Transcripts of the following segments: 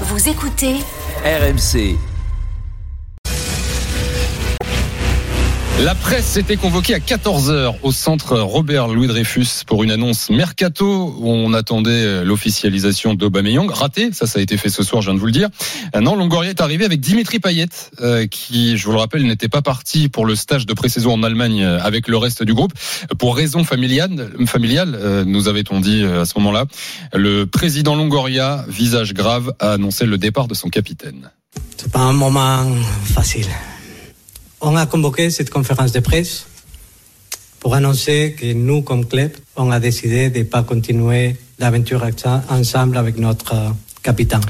Vous écoutez RMC. La presse était convoquée à 14h au centre Robert Louis Dreyfus pour une annonce mercato où on attendait l'officialisation d'Aubameyang. Raté, ça ça a été fait ce soir, je viens de vous le dire. Euh, non, Longoria est arrivé avec Dimitri Payet euh, qui, je vous le rappelle, n'était pas parti pour le stage de pré-saison en Allemagne euh, avec le reste du groupe pour raison familiale, familiale nous avait-on dit à ce moment-là. Le président Longoria, visage grave, a annoncé le départ de son capitaine. C'est pas un moment facile. On a convoqué cette conférence de presse pour annoncer que nous, comme club, on a décidé de ne pas continuer l'aventure ensemble avec notre capitaine.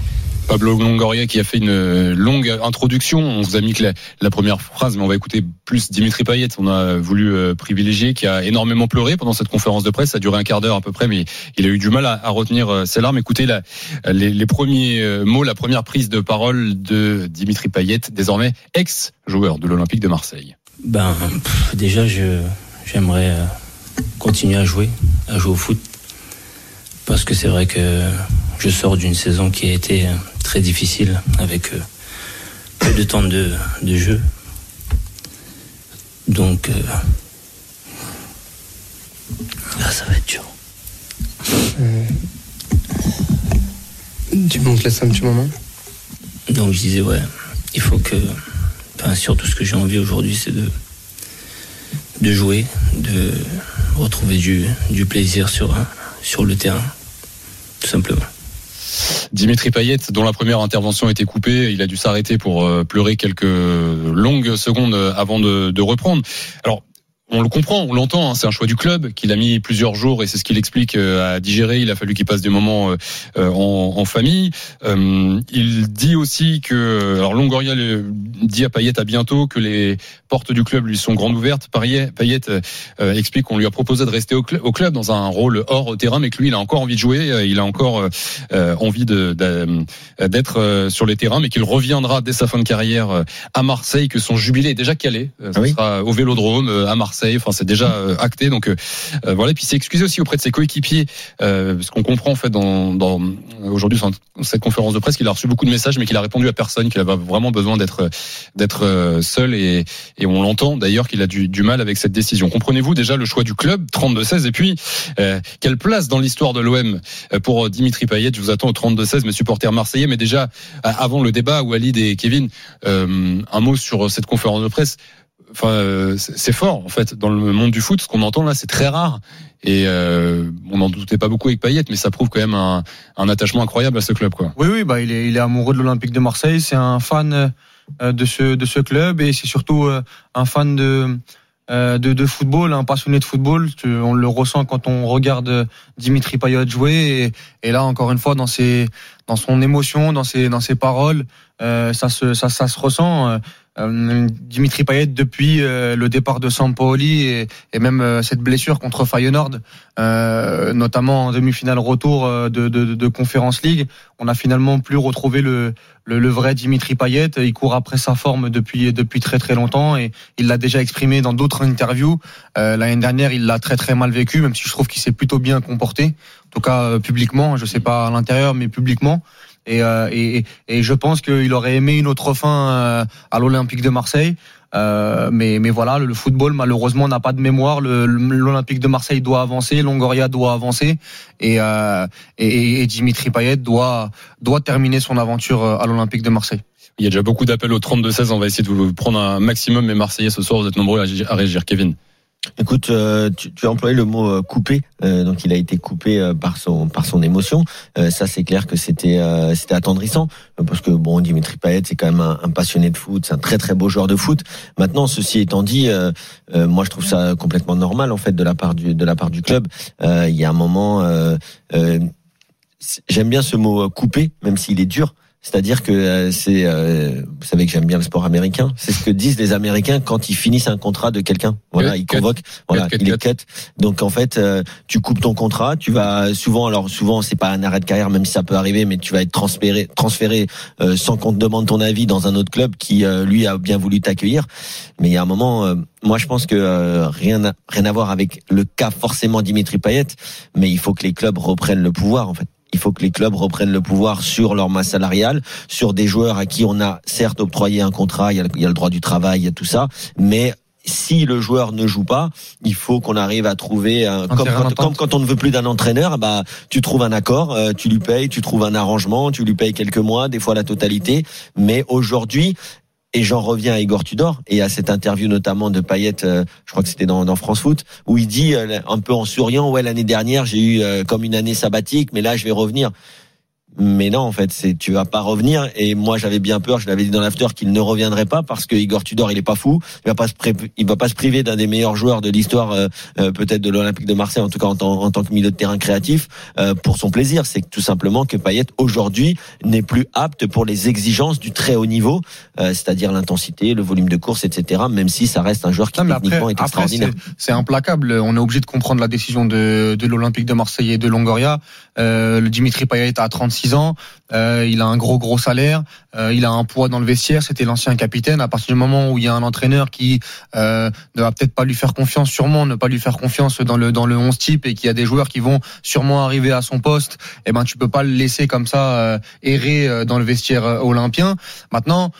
Pablo Longoria qui a fait une longue introduction. On vous a mis que la, première phrase, mais on va écouter plus Dimitri Payet. On a voulu euh, privilégier, qui a énormément pleuré pendant cette conférence de presse. Ça a duré un quart d'heure à peu près, mais il a eu du mal à, retenir euh, ses larmes. Écoutez la, les, premiers euh, mots, la première prise de parole de Dimitri Payet, désormais ex-joueur de l'Olympique de Marseille. Ben, déjà, je, j'aimerais continuer à jouer, à jouer au foot. Parce que c'est vrai que je sors d'une saison qui a été très difficile avec peu de temps de, de jeu. Donc euh, là, ça va être dur. Euh, tu m'en laisses un petit moment? Donc je disais, ouais, il faut que. Enfin, surtout ce que j'ai envie aujourd'hui, c'est de, de jouer, de retrouver du, du plaisir sur, sur le terrain, tout simplement. Dimitri Payet, dont la première intervention a été coupée, il a dû s'arrêter pour pleurer quelques longues secondes avant de, reprendre. Alors, on le comprend, on l'entend, hein, c'est un choix du club qu'il a mis plusieurs jours et c'est ce qu'il explique à digérer. Il a fallu qu'il passe des moments en, famille. Euh, il dit aussi que, alors Longoria dit à Payet à bientôt que les portes du club lui sont grandes ouvertes. Payet, Payet euh, explique qu'on lui a proposé de rester au, cl au, club dans un rôle hors terrain, mais que lui il a encore envie de jouer, il a encore euh, envie d'être sur les terrains, mais qu'il reviendra dès sa fin de carrière à Marseille, que son jubilé est déjà calé. Ça oui. sera au Vélodrome à Marseille. Enfin, c'est déjà euh, acté. Donc euh, voilà. Et puis c'est excusé aussi auprès de ses coéquipiers, euh, parce qu'on comprend en fait dans, dans aujourd'hui dans cette conférence de presse qu'il a reçu beaucoup de messages, mais qu'il a répondu à personne, qu'il avait vraiment besoin d'être d'être seul et, on l'entend d'ailleurs qu'il a du, mal avec cette décision. Comprenez-vous déjà le choix du club 32-16 et puis euh, quelle place dans l'histoire de l'OM pour Dimitri Payet Je vous attends au 32-16, mes supporters marseillais. Mais déjà avant le débat, Walid et Kevin, euh, un mot sur cette conférence de presse enfin c'est fort en fait dans le monde du foot ce qu'on entend là c'est très rare et euh, on n'en doutait pas beaucoup avec Payet mais ça prouve quand même un, un, attachement incroyable à ce club quoi. Oui oui bah il est il est amoureux de l'Olympique de Marseille c'est un fan de ce de ce club et c'est surtout un fan de de, de, football, un passionné de football. On le ressent quand on regarde Dimitri Payet jouer. Et, et là, encore une fois, dans ses, dans son émotion, dans ses, dans ses paroles, euh, ça se, ça, ça se ressent. Euh, Dimitri Payet depuis euh, le départ de Sampoli et, et même euh, cette blessure contre Feyenoord, notamment en demi-finale retour de, de, de, Conference League, on a finalement plus retrouvé le, le, le, vrai Dimitri Payet. Il court après sa forme depuis depuis très très longtemps et il l'a déjà exprimé dans d'autres interviews. L'année dernière, il l'a très très mal vécu, même si je trouve qu'il s'est plutôt bien comporté, en tout cas publiquement. Je sais pas à l'intérieur, mais publiquement. Et, euh, et, et, je pense qu'il aurait aimé une autre fin euh, à l'Olympique de Marseille. Euh, mais, mais voilà, le, football malheureusement n'a pas de mémoire. L'Olympique de Marseille doit avancer, Longoria doit avancer, et, euh, et, et, Dimitri Payet doit doit terminer son aventure à l'Olympique de Marseille. Il y a déjà beaucoup d'appels au 32-16. On va essayer de vous prendre un maximum. Mais Marseillais ce soir, vous êtes nombreux à réagir. Kevin. Écoute, euh, tu, tu, as employé le mot euh, coupé, euh, donc il a été coupé euh, par son par son émotion. Euh, ça, c'est clair que c'était c'était attendrissant parce que bon, Dimitri Payet, c'est quand même un, un, passionné de foot, c'est un très très beau joueur de foot. Maintenant, ceci étant dit, moi je trouve ça complètement normal en fait de la part du de la part du club. Il y a un moment, j'aime bien ce mot coupé, même s'il est dur. C'est-à-dire que euh, c'est, euh, vous savez que j'aime bien le sport américain. C'est ce que disent les Américains quand ils finissent un contrat de quelqu'un. Voilà, ils convoquent. Voilà, il est cut. Donc en fait, euh, tu coupes ton contrat. Tu vas souvent, alors souvent c'est pas un arrêt de carrière, même si ça peut arriver, mais tu vas être transféré, transféré sans qu'on te demande ton avis dans un autre club qui lui a bien voulu t'accueillir. Mais il y a un moment, moi je pense que rien, rien à voir avec le cas forcément Dimitri Payet, mais il faut que les clubs reprennent le pouvoir en fait il faut que les clubs reprennent le pouvoir sur leur masse salariale, sur des joueurs à qui on a certes octroyé un contrat, il y a, il y a le droit du travail, il y a tout ça, mais si le joueur ne joue pas, il faut qu'on arrive à trouver un, comme, quand, comme, quand, on ne veut plus d'un entraîneur, bah tu trouves un accord, euh, tu lui payes, tu trouves un arrangement, tu lui payes quelques mois, des fois la totalité. Mais aujourd'hui, et j'en reviens à Igor Tudor et à cette interview notamment de Payet, euh, je crois que c'était dans, dans, France Foot, où il dit euh, un peu en souriant, ouais l'année dernière j'ai eu comme une année sabbatique, mais là je vais revenir. Mais non, en fait, c'est tu vas pas revenir. Et moi, j'avais bien peur. Je l'avais dit dans l'after qu'il ne reviendrait pas parce que Igor Tudor, il est pas fou. Il va pas se il va pas se priver d'un des meilleurs joueurs de l'histoire, euh, euh, peut-être de l'Olympique de Marseille, en tout cas en, en, tant que milieu de terrain créatif, euh, pour son plaisir. C'est tout simplement que Payet aujourd'hui n'est plus apte pour les exigences du très haut niveau, c'est-à-dire l'intensité, le volume de course, etc. Même si ça reste un joueur qui techniquement est extraordinaire. C'est implacable. On est obligé de comprendre la décision de, de l'Olympique de Marseille et de Longoria. le Dimitri Payet a 36 ans, euh, il a un gros gros salaire, euh, il a un poids dans le vestiaire, c'était l'ancien capitaine. À partir du moment où il y a un entraîneur qui euh, ne va peut-être pas lui faire confiance, sûrement ne pas lui faire confiance dans le dans le 11 type et qu'il y a des joueurs qui vont sûrement arriver à son poste, eh ben tu peux pas le laisser comme ça errer dans le vestiaire olympien. Maintenant,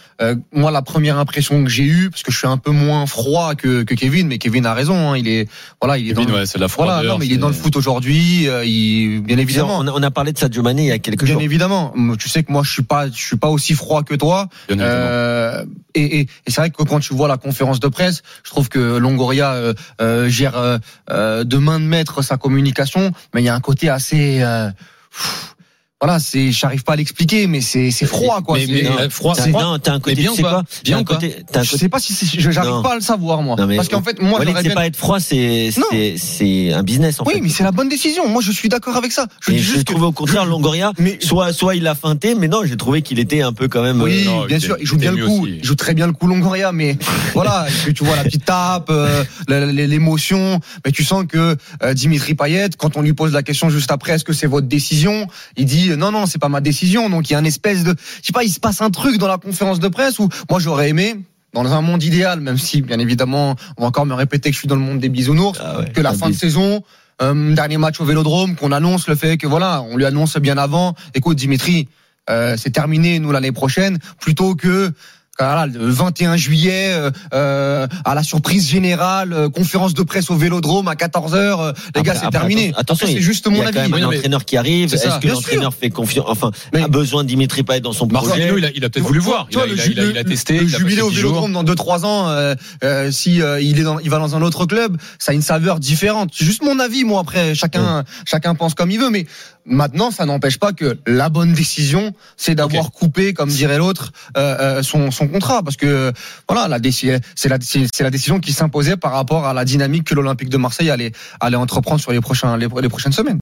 moi la première impression que j'ai eue, parce que je suis un peu moins froid que, que Kevin, mais Kevin a raison, hein, il est voilà, il est Kevin, dans ouais, la voilà, non, mais il est dans le foot aujourd'hui, il bien évidemment. On a, parlé de Sadio Mané il y a quelques Bien évidemment. Tu sais que moi, je suis pas, je suis pas aussi froid que toi. Euh, et, et, et c'est vrai que quand tu vois la conférence de presse, je trouve que Longoria euh, euh, gère euh, de main de maître sa communication, mais il y a un côté assez. Pff, voilà, c'est, j'arrive pas à l'expliquer, mais c'est, c'est froid, quoi. Mais, mais froid, c'est non, t'as un côté, bien tu sais quoi Bien un côté, t'as un côté... Je sais pas si c'est, j'arrive pas à le savoir, moi. Non, mais Parce qu'en fait, moi, c'est bien... pas être froid, c'est, c'est, c'est un business, en oui, fait. mais c'est la bonne décision. Moi, je suis d'accord avec ça. Je, je trouve au contraire Longoria, mais... soit, soit il a feinté, mais non, j'ai trouvé qu'il était un peu quand même. Oui, euh, bien sûr, il joue bien le coup, il joue très bien le coup Longoria, mais voilà, tu vois la petite tape, euh, l'émotion, mais tu sens que euh, Dimitri Payet, quand on lui pose la question juste après, est-ce que c'est votre décision, il dit non, non, c'est pas ma décision donc il y a une espèce de, je sais pas, il se passe un truc dans la conférence de presse où moi j'aurais aimé dans un monde idéal, même si bien évidemment on va encore me répéter que je suis dans le monde des bisounours, ah que la fin de saison, euh, dernier match au Vélodrome, qu'on annonce le fait que voilà, on lui annonce bien avant. Écoute Dimitri, euh, c'est terminé nous l'année prochaine, plutôt que voilà, le 21 juillet, euh, euh, à la surprise générale, euh, conférence de presse au Vélodrome à 14 h les gars, c'est terminé. Attention, c'est juste mon avis. Il y a quand même un entraîneur qui arrive. Est-ce que l'entraîneur fait confiance Enfin, mais, a besoin de Dimitri Payet dans son projet? Marcelino, il a, il a peut-être voulu voir. Il, a, il, a, il, a, il a, testé. Le jubilé au Vélodrome dans 2-3 ans, euh, euh, si il est dans, il va dans un autre club, ça a une saveur différente. C'est juste mon avis, moi. Après, chacun, chacun pense comme il veut, mais Maintenant, ça n'empêche pas que la bonne décision, c'est d'avoir coupé, comme dirait l'autre, euh, euh, son, contrat, parce que voilà, la, c'est la décision qui s'imposait par rapport à la dynamique que l'Olympique de Marseille allait, allait entreprendre sur les prochains, les prochaines semaines.